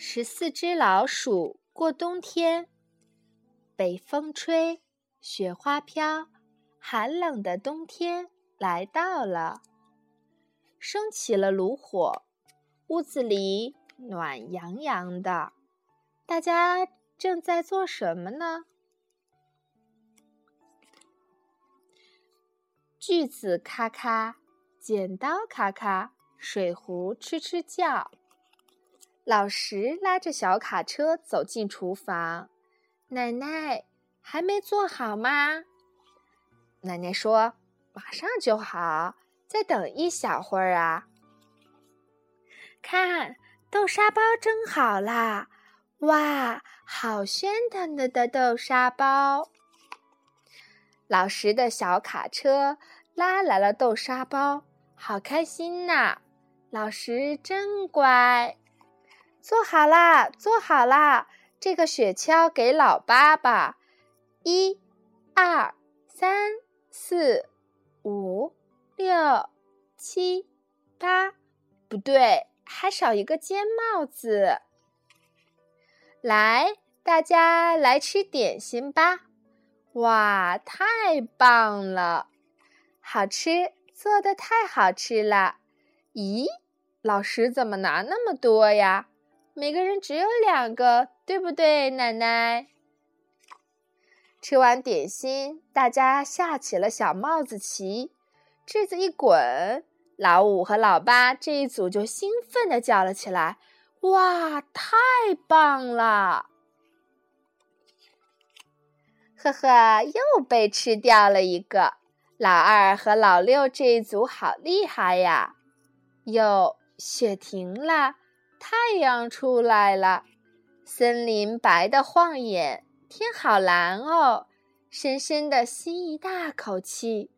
十四只老鼠过冬天。北风吹，雪花飘，寒冷的冬天来到了。升起了炉火，屋子里暖洋洋的。大家正在做什么呢？锯子咔咔，剪刀咔咔，水壶吱吱叫。老石拉着小卡车走进厨房，奶奶还没做好吗？奶奶说：“马上就好，再等一小会儿啊。”看，豆沙包蒸好啦！哇，好鲜腾腾的豆沙包！老石的小卡车拉来了豆沙包，好开心呐！老石真乖。做好啦，做好啦！这个雪橇给老爸爸。一、二、三、四、五、六、七、八，不对，还少一个尖帽子。来，大家来吃点心吧！哇，太棒了，好吃，做的太好吃了。咦，老师怎么拿那么多呀？每个人只有两个，对不对，奶奶？吃完点心，大家下起了小帽子棋。质子一滚，老五和老八这一组就兴奋地叫了起来：“哇，太棒了！”呵呵，又被吃掉了一个。老二和老六这一组好厉害呀！哟，雪停了。太阳出来了，森林白的晃眼，天好蓝哦！深深的吸一大口气，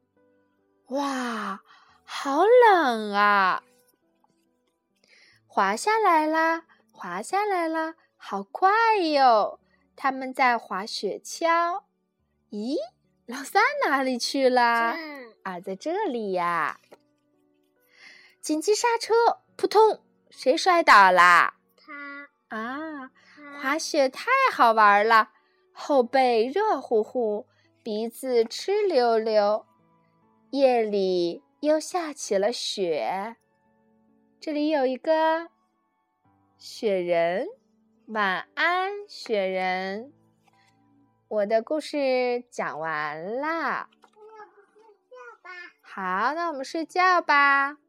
哇，好冷啊！滑下来啦，滑下来啦，好快哟！他们在滑雪橇。咦，老三哪里去了？啊，在这里呀！紧急刹车，扑通！谁摔倒啦？他啊，滑雪太好玩了，后背热乎乎，鼻子哧溜溜。夜里又下起了雪，这里有一个雪人，晚安，雪人。我的故事讲完啦。好，那我们睡觉吧。